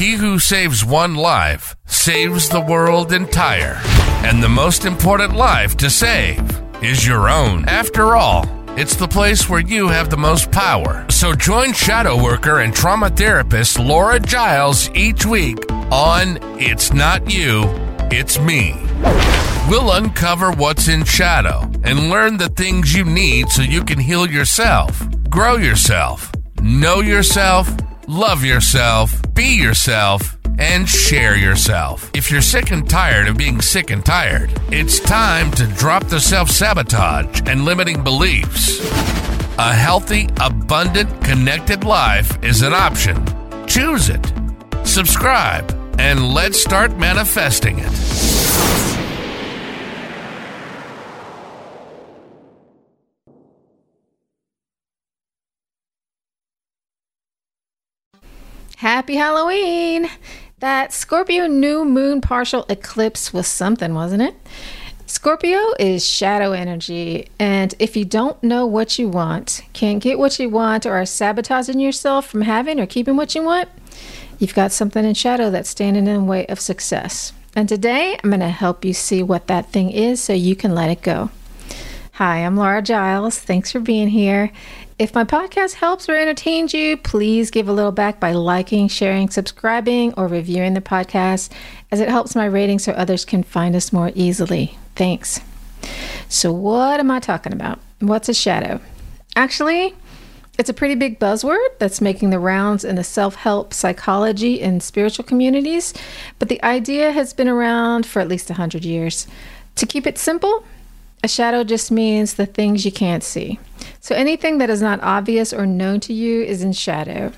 He who saves one life saves the world entire. And the most important life to save is your own. After all, it's the place where you have the most power. So join shadow worker and trauma therapist Laura Giles each week on It's Not You, It's Me. We'll uncover what's in shadow and learn the things you need so you can heal yourself, grow yourself, know yourself, love yourself, be yourself, and share yourself. If you're sick and tired of being sick and tired, it's time to drop the self sabotage and limiting beliefs. A healthy, abundant, connected life is an option. Choose it. Subscribe, and let's start manifesting it. Happy Halloween! That Scorpio new moon partial eclipse was something, wasn't it? Scorpio is shadow energy, and if you don't know what you want, can't get what you want, or are sabotaging yourself from having or keeping what you want, you've got something in shadow that's standing in the way of success. And today I'm going to help you see what that thing is so you can let it go. Hi, I'm Laura Giles. Thanks for being here. If my podcast helps or entertains you, please give a little back by liking, sharing, subscribing, or reviewing the podcast, as it helps my rating so others can find us more easily. Thanks. So, what am I talking about? What's a shadow? Actually, it's a pretty big buzzword that's making the rounds in the self help, psychology, and spiritual communities, but the idea has been around for at least 100 years. To keep it simple, a shadow just means the things you can't see. So anything that is not obvious or known to you is in shadow.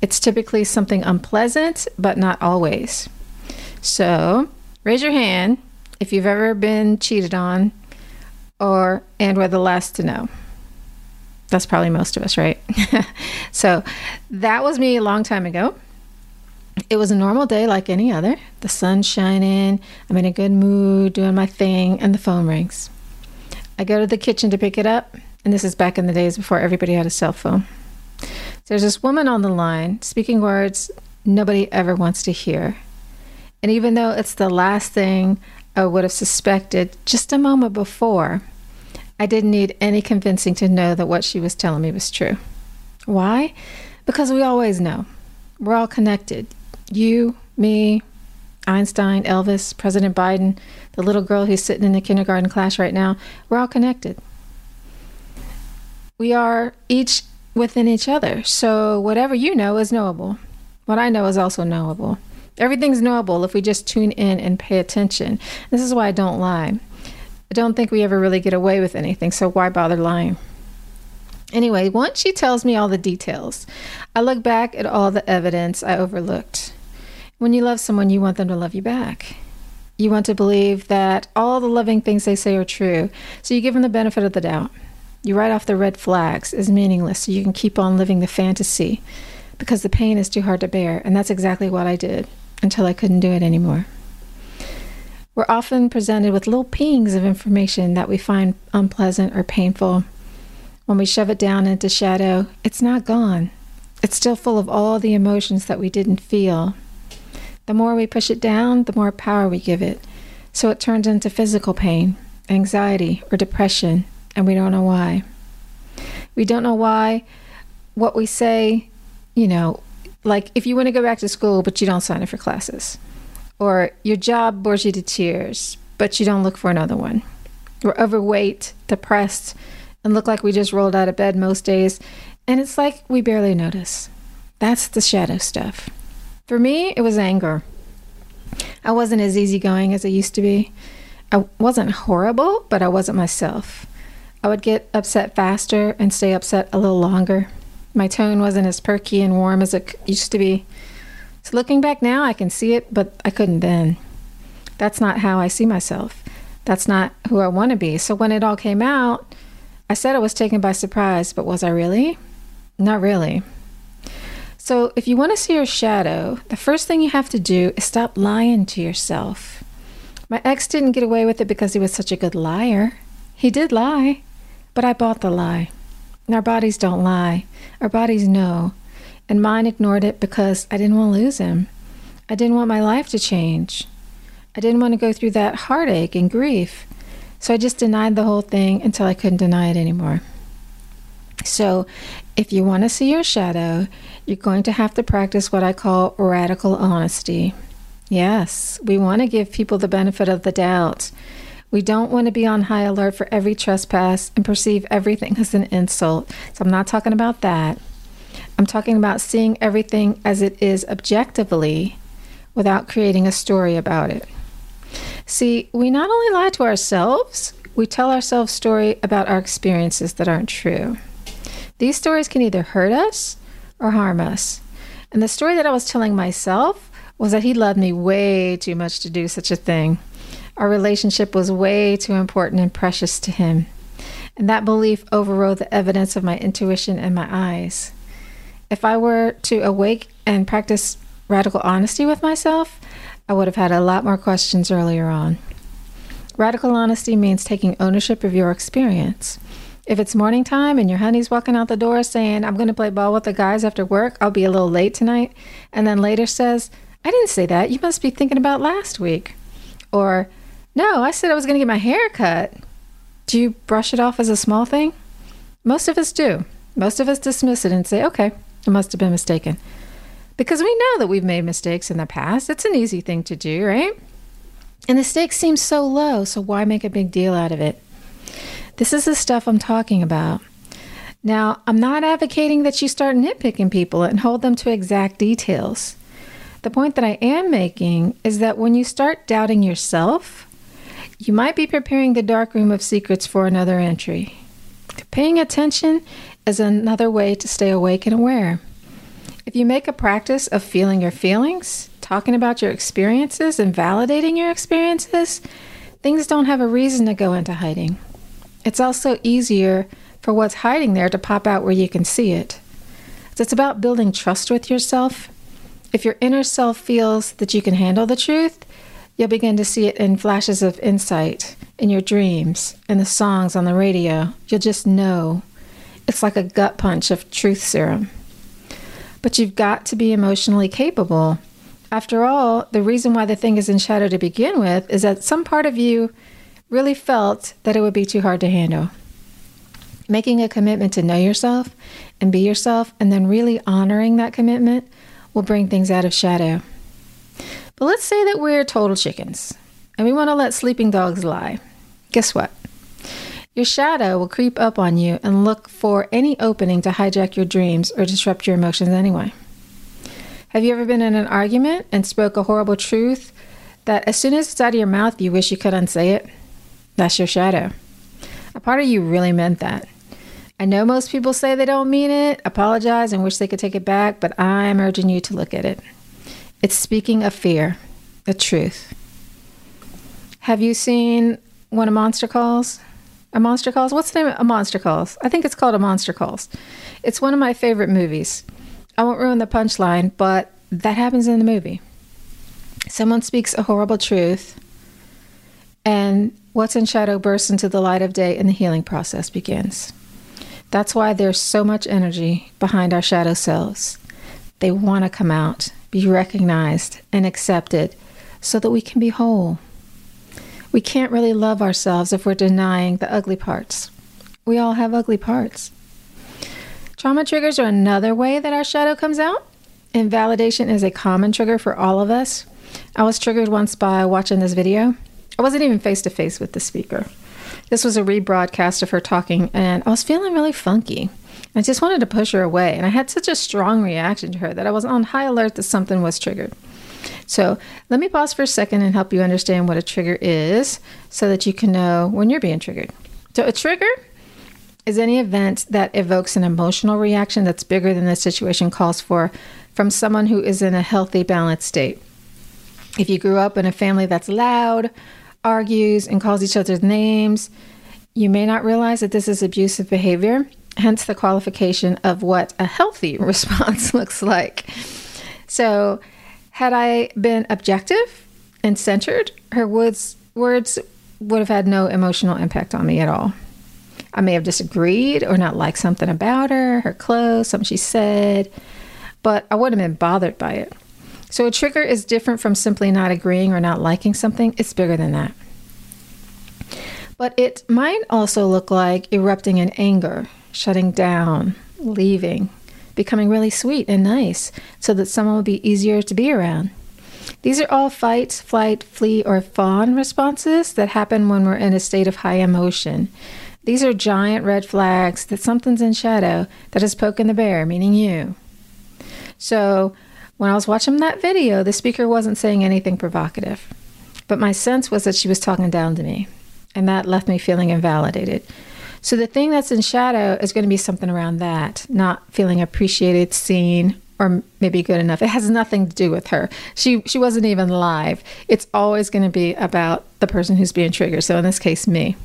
It's typically something unpleasant, but not always. So raise your hand if you've ever been cheated on or and were the last to know. That's probably most of us, right? so that was me a long time ago. It was a normal day like any other. The sun's shining, I'm in a good mood, doing my thing, and the phone rings. I go to the kitchen to pick it up, and this is back in the days before everybody had a cell phone. There's this woman on the line speaking words nobody ever wants to hear. And even though it's the last thing I would have suspected just a moment before, I didn't need any convincing to know that what she was telling me was true. Why? Because we always know. We're all connected. You, me, Einstein, Elvis, President Biden, the little girl who's sitting in the kindergarten class right now, we're all connected. We are each within each other. So whatever you know is knowable. What I know is also knowable. Everything's knowable if we just tune in and pay attention. This is why I don't lie. I don't think we ever really get away with anything, so why bother lying? Anyway, once she tells me all the details, I look back at all the evidence I overlooked. When you love someone, you want them to love you back. You want to believe that all the loving things they say are true, so you give them the benefit of the doubt. You write off the red flags as meaningless so you can keep on living the fantasy because the pain is too hard to bear, and that's exactly what I did until I couldn't do it anymore. We're often presented with little pings of information that we find unpleasant or painful. When we shove it down into shadow, it's not gone. It's still full of all the emotions that we didn't feel. The more we push it down, the more power we give it. So it turns into physical pain, anxiety, or depression, and we don't know why. We don't know why what we say, you know, like if you want to go back to school but you don't sign up for classes, or your job bores you to tears but you don't look for another one. We're overweight, depressed, and look like we just rolled out of bed most days, and it's like we barely notice. That's the shadow stuff. For me, it was anger. I wasn't as easygoing as I used to be. I wasn't horrible, but I wasn't myself. I would get upset faster and stay upset a little longer. My tone wasn't as perky and warm as it used to be. So looking back now, I can see it, but I couldn't then. That's not how I see myself. That's not who I want to be. So when it all came out, I said I was taken by surprise, but was I really? Not really. So if you want to see your shadow, the first thing you have to do is stop lying to yourself. My ex didn't get away with it because he was such a good liar. He did lie. But I bought the lie. And our bodies don't lie. Our bodies know. And mine ignored it because I didn't want to lose him. I didn't want my life to change. I didn't want to go through that heartache and grief. So I just denied the whole thing until I couldn't deny it anymore. So, if you want to see your shadow, you're going to have to practice what I call radical honesty. Yes, we want to give people the benefit of the doubt. We don't want to be on high alert for every trespass and perceive everything as an insult. So, I'm not talking about that. I'm talking about seeing everything as it is objectively without creating a story about it. See, we not only lie to ourselves, we tell ourselves story about our experiences that aren't true. These stories can either hurt us or harm us. And the story that I was telling myself was that he loved me way too much to do such a thing. Our relationship was way too important and precious to him. And that belief overrode the evidence of my intuition and my eyes. If I were to awake and practice radical honesty with myself, I would have had a lot more questions earlier on. Radical honesty means taking ownership of your experience. If it's morning time and your honey's walking out the door saying, I'm going to play ball with the guys after work, I'll be a little late tonight, and then later says, I didn't say that. You must be thinking about last week. Or, no, I said I was going to get my hair cut. Do you brush it off as a small thing? Most of us do. Most of us dismiss it and say, okay, I must have been mistaken. Because we know that we've made mistakes in the past. It's an easy thing to do, right? And the stakes seem so low, so why make a big deal out of it? This is the stuff I'm talking about. Now, I'm not advocating that you start nitpicking people and hold them to exact details. The point that I am making is that when you start doubting yourself, you might be preparing the dark room of secrets for another entry. Paying attention is another way to stay awake and aware. If you make a practice of feeling your feelings, talking about your experiences, and validating your experiences, things don't have a reason to go into hiding. It's also easier for what's hiding there to pop out where you can see it. It's about building trust with yourself. If your inner self feels that you can handle the truth, you'll begin to see it in flashes of insight, in your dreams, in the songs on the radio. You'll just know. It's like a gut punch of truth serum. But you've got to be emotionally capable. After all, the reason why the thing is in shadow to begin with is that some part of you really felt that it would be too hard to handle. Making a commitment to know yourself and be yourself, and then really honoring that commitment will bring things out of shadow. But let's say that we're total chickens and we want to let sleeping dogs lie. Guess what? Your shadow will creep up on you and look for any opening to hijack your dreams or disrupt your emotions anyway. Have you ever been in an argument and spoke a horrible truth that as soon as it's out of your mouth, you wish you could unsay it? That's your shadow. A part of you really meant that. I know most people say they don't mean it, apologize, and wish they could take it back, but I'm urging you to look at it. It's speaking of fear, the truth. Have you seen when a monster calls? A monster calls? What's the name? A monster calls. I think it's called a monster calls. It's one of my favorite movies. I won't ruin the punchline, but that happens in the movie. Someone speaks a horrible truth, and what's in shadow bursts into the light of day and the healing process begins. That's why there's so much energy behind our shadow selves. They want to come out, be recognized, and accepted so that we can be whole. We can't really love ourselves if we're denying the ugly parts. We all have ugly parts. Trauma triggers are another way that our shadow comes out. Invalidation is a common trigger for all of us. I was triggered once by watching this video. I wasn't even face to face with the speaker. This was a rebroadcast of her talking, and I was feeling really funky. I just wanted to push her away, and I had such a strong reaction to her that I was on high alert that something was triggered. So, let me pause for a second and help you understand what a trigger is so that you can know when you're being triggered. So, a trigger is any event that evokes an emotional reaction that's bigger than the situation calls for from someone who is in a healthy, balanced state. If you grew up in a family that's loud, argues, and calls each other's names, you may not realize that this is abusive behavior, hence the qualification of what a healthy response looks like. So, had I been objective and centered, her words, words would have had no emotional impact on me at all. I may have disagreed or not liked something about her, her clothes, something she said, but I wouldn't have been bothered by it. So a trigger is different from simply not agreeing or not liking something, it's bigger than that. But it might also look like erupting in anger, shutting down, leaving, becoming really sweet and nice so that someone will be easier to be around. These are all fight, flight, flee, or fawn responses that happen when we're in a state of high emotion. These are giant red flags that something's in shadow that has poking the bear, meaning you. So, when I was watching that video, the speaker wasn't saying anything provocative, but my sense was that she was talking down to me, and that left me feeling invalidated. So, the thing that's in shadow is going to be something around that, not feeling appreciated, seen, or maybe good enough. It has nothing to do with her. She she wasn't even live. It's always going to be about the person who's being triggered. So in this case, me.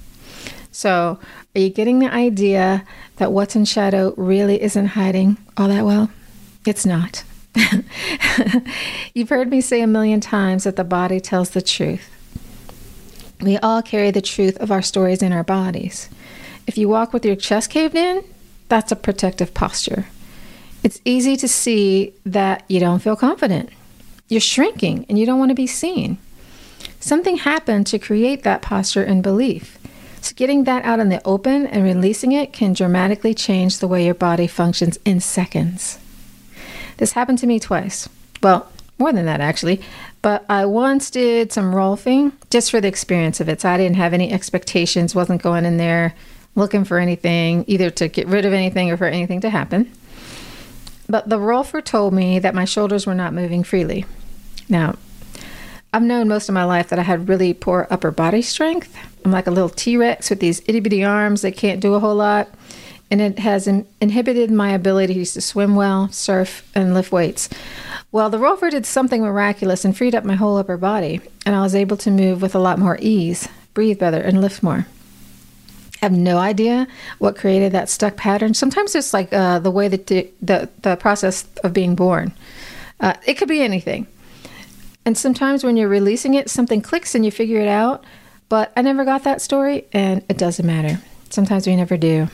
So are you getting the idea that what's in shadow really isn't hiding all that well? It's not. You've heard me say a million times that the body tells the truth. We all carry the truth of our stories in our bodies. If you walk with your chest caved in, that's a protective posture it's easy to see that you don't feel confident. You're shrinking and you don't want to be seen. Something happened to create that posture and belief. So, getting that out in the open and releasing it can dramatically change the way your body functions in seconds. This happened to me twice. Well, more than that, actually. But I once did some rolfing just for the experience of it. So, I didn't have any expectations, wasn't going in there looking for anything, either to get rid of anything or for anything to happen. But the rolfer told me that my shoulders were not moving freely. Now, I've known most of my life that I had really poor upper body strength. I'm like a little T Rex with these itty bitty arms that can't do a whole lot. And it has in- inhibited my abilities to swim well, surf, and lift weights. Well, the rolfer did something miraculous and freed up my whole upper body, and I was able to move with a lot more ease, breathe better, and lift more. I have no idea what created that stuck pattern. Sometimes it's like uh, the way that the, the, the process of being born. Uh, it could be anything. And sometimes when you're releasing it, something clicks and you figure it out. But I never got that story, and it doesn't matter. Sometimes we never do.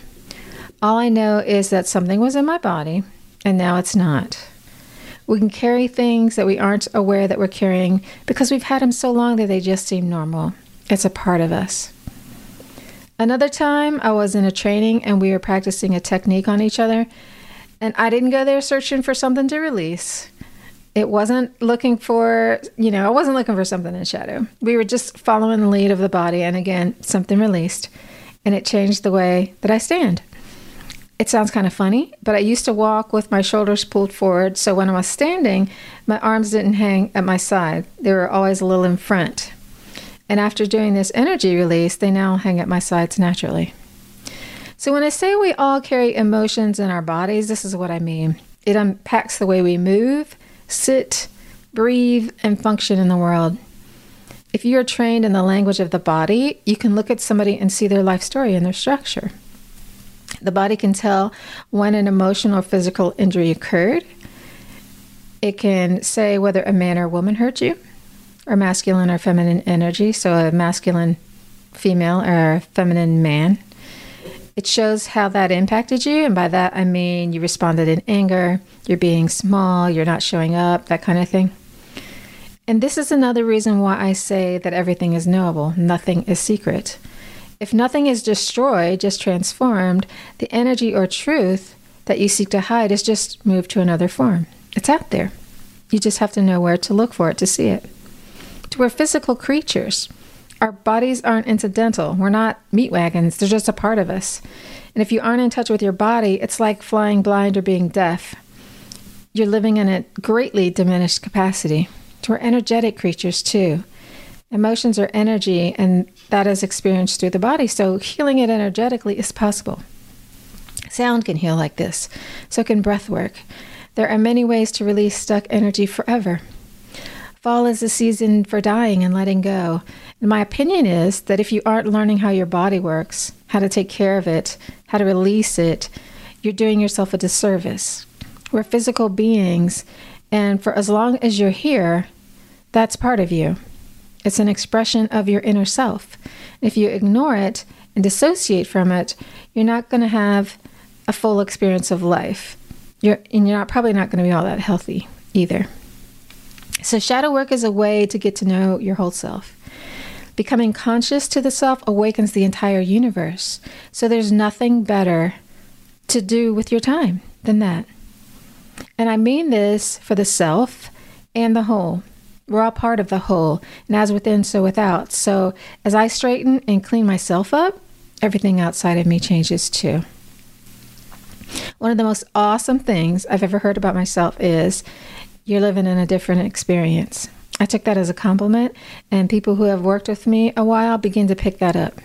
All I know is that something was in my body, and now it's not. We can carry things that we aren't aware that we're carrying because we've had them so long that they just seem normal. It's a part of us. Another time, I was in a training and we were practicing a technique on each other, and I didn't go there searching for something to release. It wasn't looking for, you know, I wasn't looking for something in shadow. We were just following the lead of the body, and again, something released, and it changed the way that I stand. It sounds kind of funny, but I used to walk with my shoulders pulled forward, so when I was standing, my arms didn't hang at my side. They were always a little in front. And after doing this energy release, they now hang at my sides naturally. So when I say we all carry emotions in our bodies, this is what I mean. It unpacks the way we move, sit, breathe, and function in the world. If you are trained in the language of the body, you can look at somebody and see their life story and their structure. The body can tell when an emotional or physical injury occurred. It can say whether a man or woman hurt you or masculine or feminine energy, so a masculine female or a feminine man. It shows how that impacted you, and by that I mean you responded in anger, you're being small, you're not showing up, that kind of thing. And this is another reason why I say that everything is knowable, nothing is secret. If nothing is destroyed, just transformed, the energy or truth that you seek to hide is just moved to another form. It's out there. You just have to know where to look for it to see it. We're physical creatures. Our bodies aren't incidental. We're not meat wagons. They're just a part of us. And if you aren't in touch with your body, it's like flying blind or being deaf. You're living in a greatly diminished capacity. We're energetic creatures too. Emotions are energy, and that is experienced through the body. So healing it energetically is possible. Sound can heal like this. So can breath work. There are many ways to release stuck energy forever. Fall is a season for dying and letting go. And my opinion is that if you aren't learning how your body works, how to take care of it, how to release it, you're doing yourself a disservice. We're physical beings, and for as long as you're here, that's part of you. It's an expression of your inner self. If you ignore it and dissociate from it, you're not going to have a full experience of life. You're, and you're not, probably not going to be all that healthy either. So, shadow work is a way to get to know your whole self. Becoming conscious to the self awakens the entire universe. So, there's nothing better to do with your time than that. And I mean this for the self and the whole. We're all part of the whole, and as within, so without. So, as I straighten and clean myself up, everything outside of me changes too. One of the most awesome things I've ever heard about myself is you're living in a different experience. I took that as a compliment, and people who have worked with me a while begin to pick that up.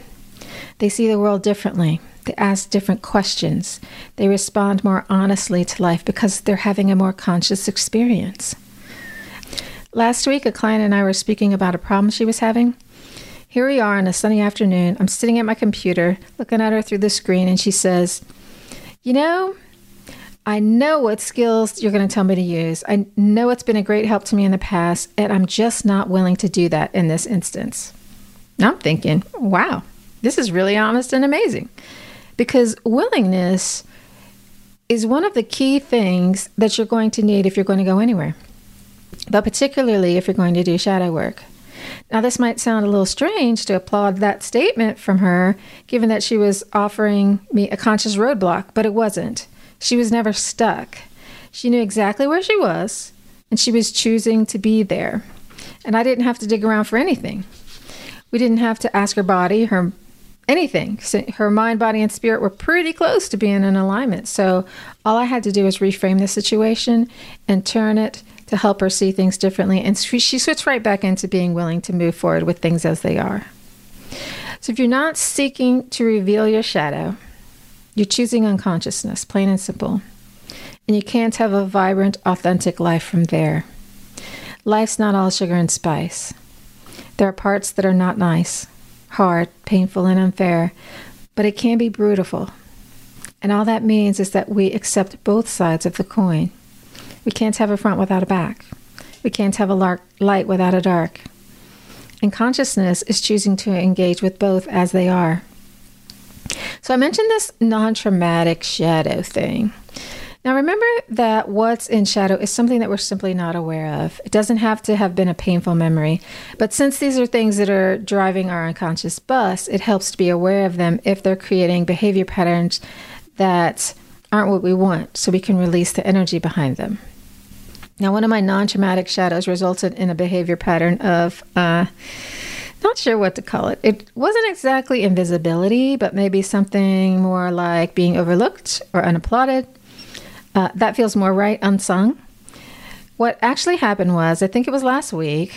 They see the world differently. They ask different questions. They respond more honestly to life because they're having a more conscious experience. Last week, a client and I were speaking about a problem she was having. Here we are on a sunny afternoon. I'm sitting at my computer, looking at her through the screen, and she says, You know, I know what skills you're going to tell me to use. I know it's been a great help to me in the past, and I'm just not willing to do that in this instance. Now I'm thinking, wow, this is really honest and amazing. Because willingness is one of the key things that you're going to need if you're going to go anywhere, but particularly if you're going to do shadow work. Now, this might sound a little strange to applaud that statement from her, given that she was offering me a conscious roadblock, but it wasn't. She was never stuck. She knew exactly where she was, and she was choosing to be there. And I didn't have to dig around for anything. We didn't have to ask her body, her anything. Her mind, body, and spirit were pretty close to being in alignment. So all I had to do was reframe the situation and turn it to help her see things differently. And she, she switched right back into being willing to move forward with things as they are. So if you're not seeking to reveal your shadow, you're choosing unconsciousness, plain and simple. And you can't have a vibrant, authentic life from there. Life's not all sugar and spice. There are parts that are not nice, hard, painful, and unfair, but it can be beautiful. And all that means is that we accept both sides of the coin. We can't have a front without a back. We can't have a light without a dark. And consciousness is choosing to engage with both as they are. So I mentioned this non traumatic shadow thing. Now, remember that what's in shadow is something that we're simply not aware of. It doesn't have to have been a painful memory. But since these are things that are driving our unconscious bus, it helps to be aware of them if they're creating behavior patterns that aren't what we want, so we can release the energy behind them. Now, one of my non traumatic shadows resulted in a behavior pattern of, uh, not sure what to call it. It wasn't exactly invisibility, but maybe something more like being overlooked or unapplauded. Uh, that feels more right, unsung. What actually happened was, I think it was last week,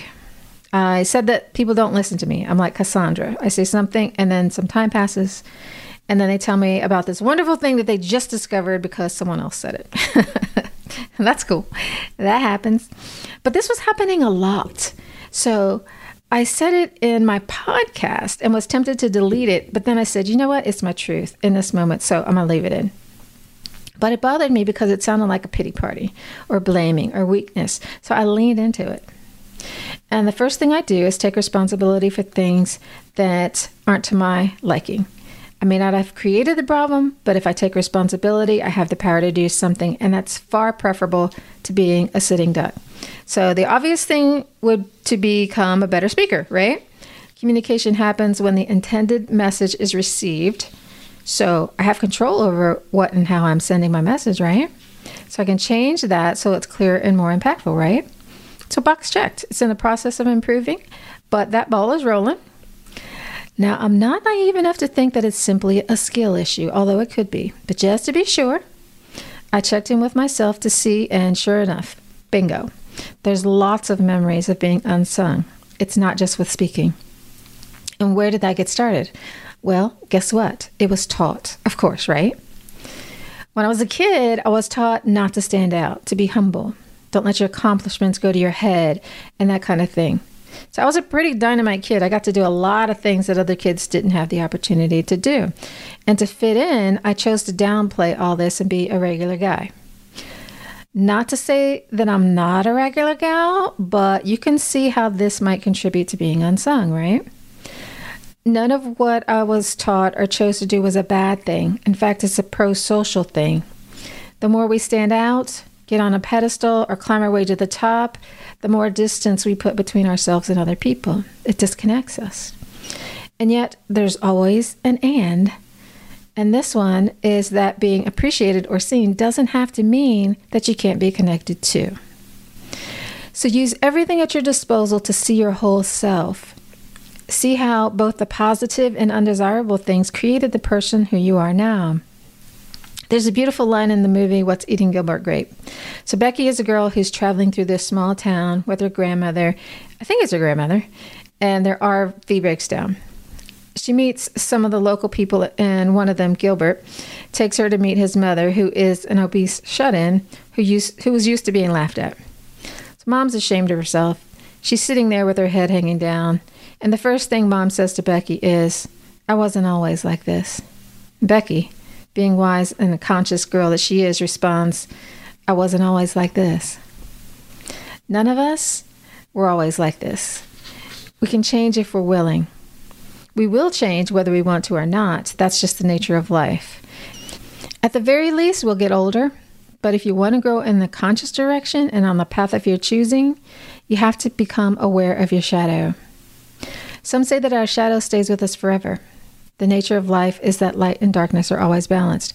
I said that people don't listen to me. I'm like Cassandra. I say something, and then some time passes, and then they tell me about this wonderful thing that they just discovered because someone else said it. That's cool. That happens. But this was happening a lot. So I said it in my podcast and was tempted to delete it, but then I said, you know what? It's my truth in this moment, so I'm going to leave it in. But it bothered me because it sounded like a pity party or blaming or weakness, so I leaned into it. And the first thing I do is take responsibility for things that aren't to my liking. I may not have created the problem, but if I take responsibility, I have the power to do something, and that's far preferable to being a sitting duck. So the obvious thing would to become a better speaker, right? Communication happens when the intended message is received. So I have control over what and how I'm sending my message, right? So I can change that so it's clear and more impactful, right? So box checked. It's in the process of improving, but that ball is rolling. Now, I'm not naive enough to think that it's simply a skill issue, although it could be. But just to be sure, I checked in with myself to see, and sure enough, bingo. There's lots of memories of being unsung. It's not just with speaking. And where did that get started? Well, guess what? It was taught, of course, right? When I was a kid, I was taught not to stand out, to be humble. Don't let your accomplishments go to your head, and that kind of thing. So I was a pretty dynamite kid. I got to do a lot of things that other kids didn't have the opportunity to do. And to fit in, I chose to downplay all this and be a regular guy. Not to say that I'm not a regular gal, but you can see how this might contribute to being unsung, right? None of what I was taught or chose to do was a bad thing. In fact, it's a pro social thing. The more we stand out, get on a pedestal, or climb our way to the top, the more distance we put between ourselves and other people. It disconnects us. And yet, there's always an and. And this one is that being appreciated or seen doesn't have to mean that you can't be connected to. So use everything at your disposal to see your whole self. See how both the positive and undesirable things created the person who you are now. There's a beautiful line in the movie What's Eating Gilbert Grape. So Becky is a girl who's traveling through this small town with her grandmother. I think it's her grandmother. And their RV breaks down. She meets some of the local people, and one of them, Gilbert, takes her to meet his mother, who is an obese shut-in who used who was used to being laughed at. So mom's ashamed of herself. She's sitting there with her head hanging down, and the first thing mom says to Becky is, "I wasn't always like this." Becky, being wise and a conscious girl that she is, responds, I wasn't always like this. None of us were always like this. We can change if we're willing. We will change whether we want to or not. That's just the nature of life. At the very least, we'll get older. But if you want to grow in the conscious direction and on the path of your choosing, you have to become aware of your shadow. Some say that our shadow stays with us forever. The nature of life is that light and darkness are always balanced.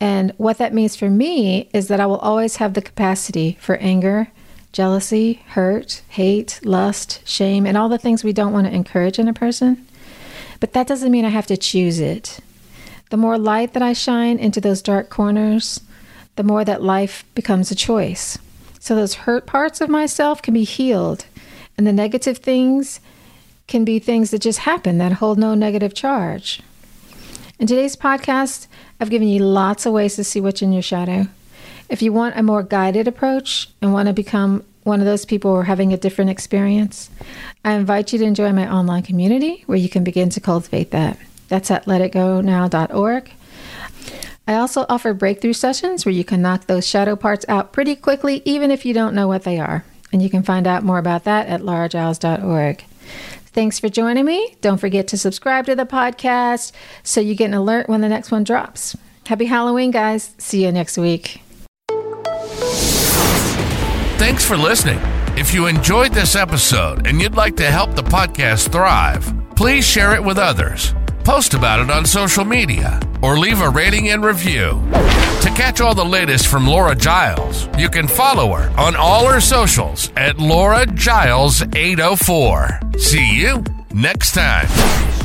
And what that means for me is that I will always have the capacity for anger, jealousy, hurt, hate, lust, shame, and all the things we don't want to encourage in a person. But that doesn't mean I have to choose it. The more light that I shine into those dark corners, the more that life becomes a choice. So those hurt parts of myself can be healed, and the negative things can be things that just happen that hold no negative charge. In today's podcast, I've given you lots of ways to see what's in your shadow. If you want a more guided approach and want to become one of those people who are having a different experience, I invite you to enjoy my online community where you can begin to cultivate that. That's at letitgonow.org. I also offer breakthrough sessions where you can knock those shadow parts out pretty quickly, even if you don't know what they are. And you can find out more about that at lauragiles.org. Thanks for joining me. Don't forget to subscribe to the podcast so you get an alert when the next one drops. Happy Halloween, guys. See you next week. Thanks for listening. If you enjoyed this episode and you'd like to help the podcast thrive, please share it with others. Post about it on social media or leave a rating and review. To catch all the latest from Laura Giles, you can follow her on all her socials at Laura Giles 804. See you next time.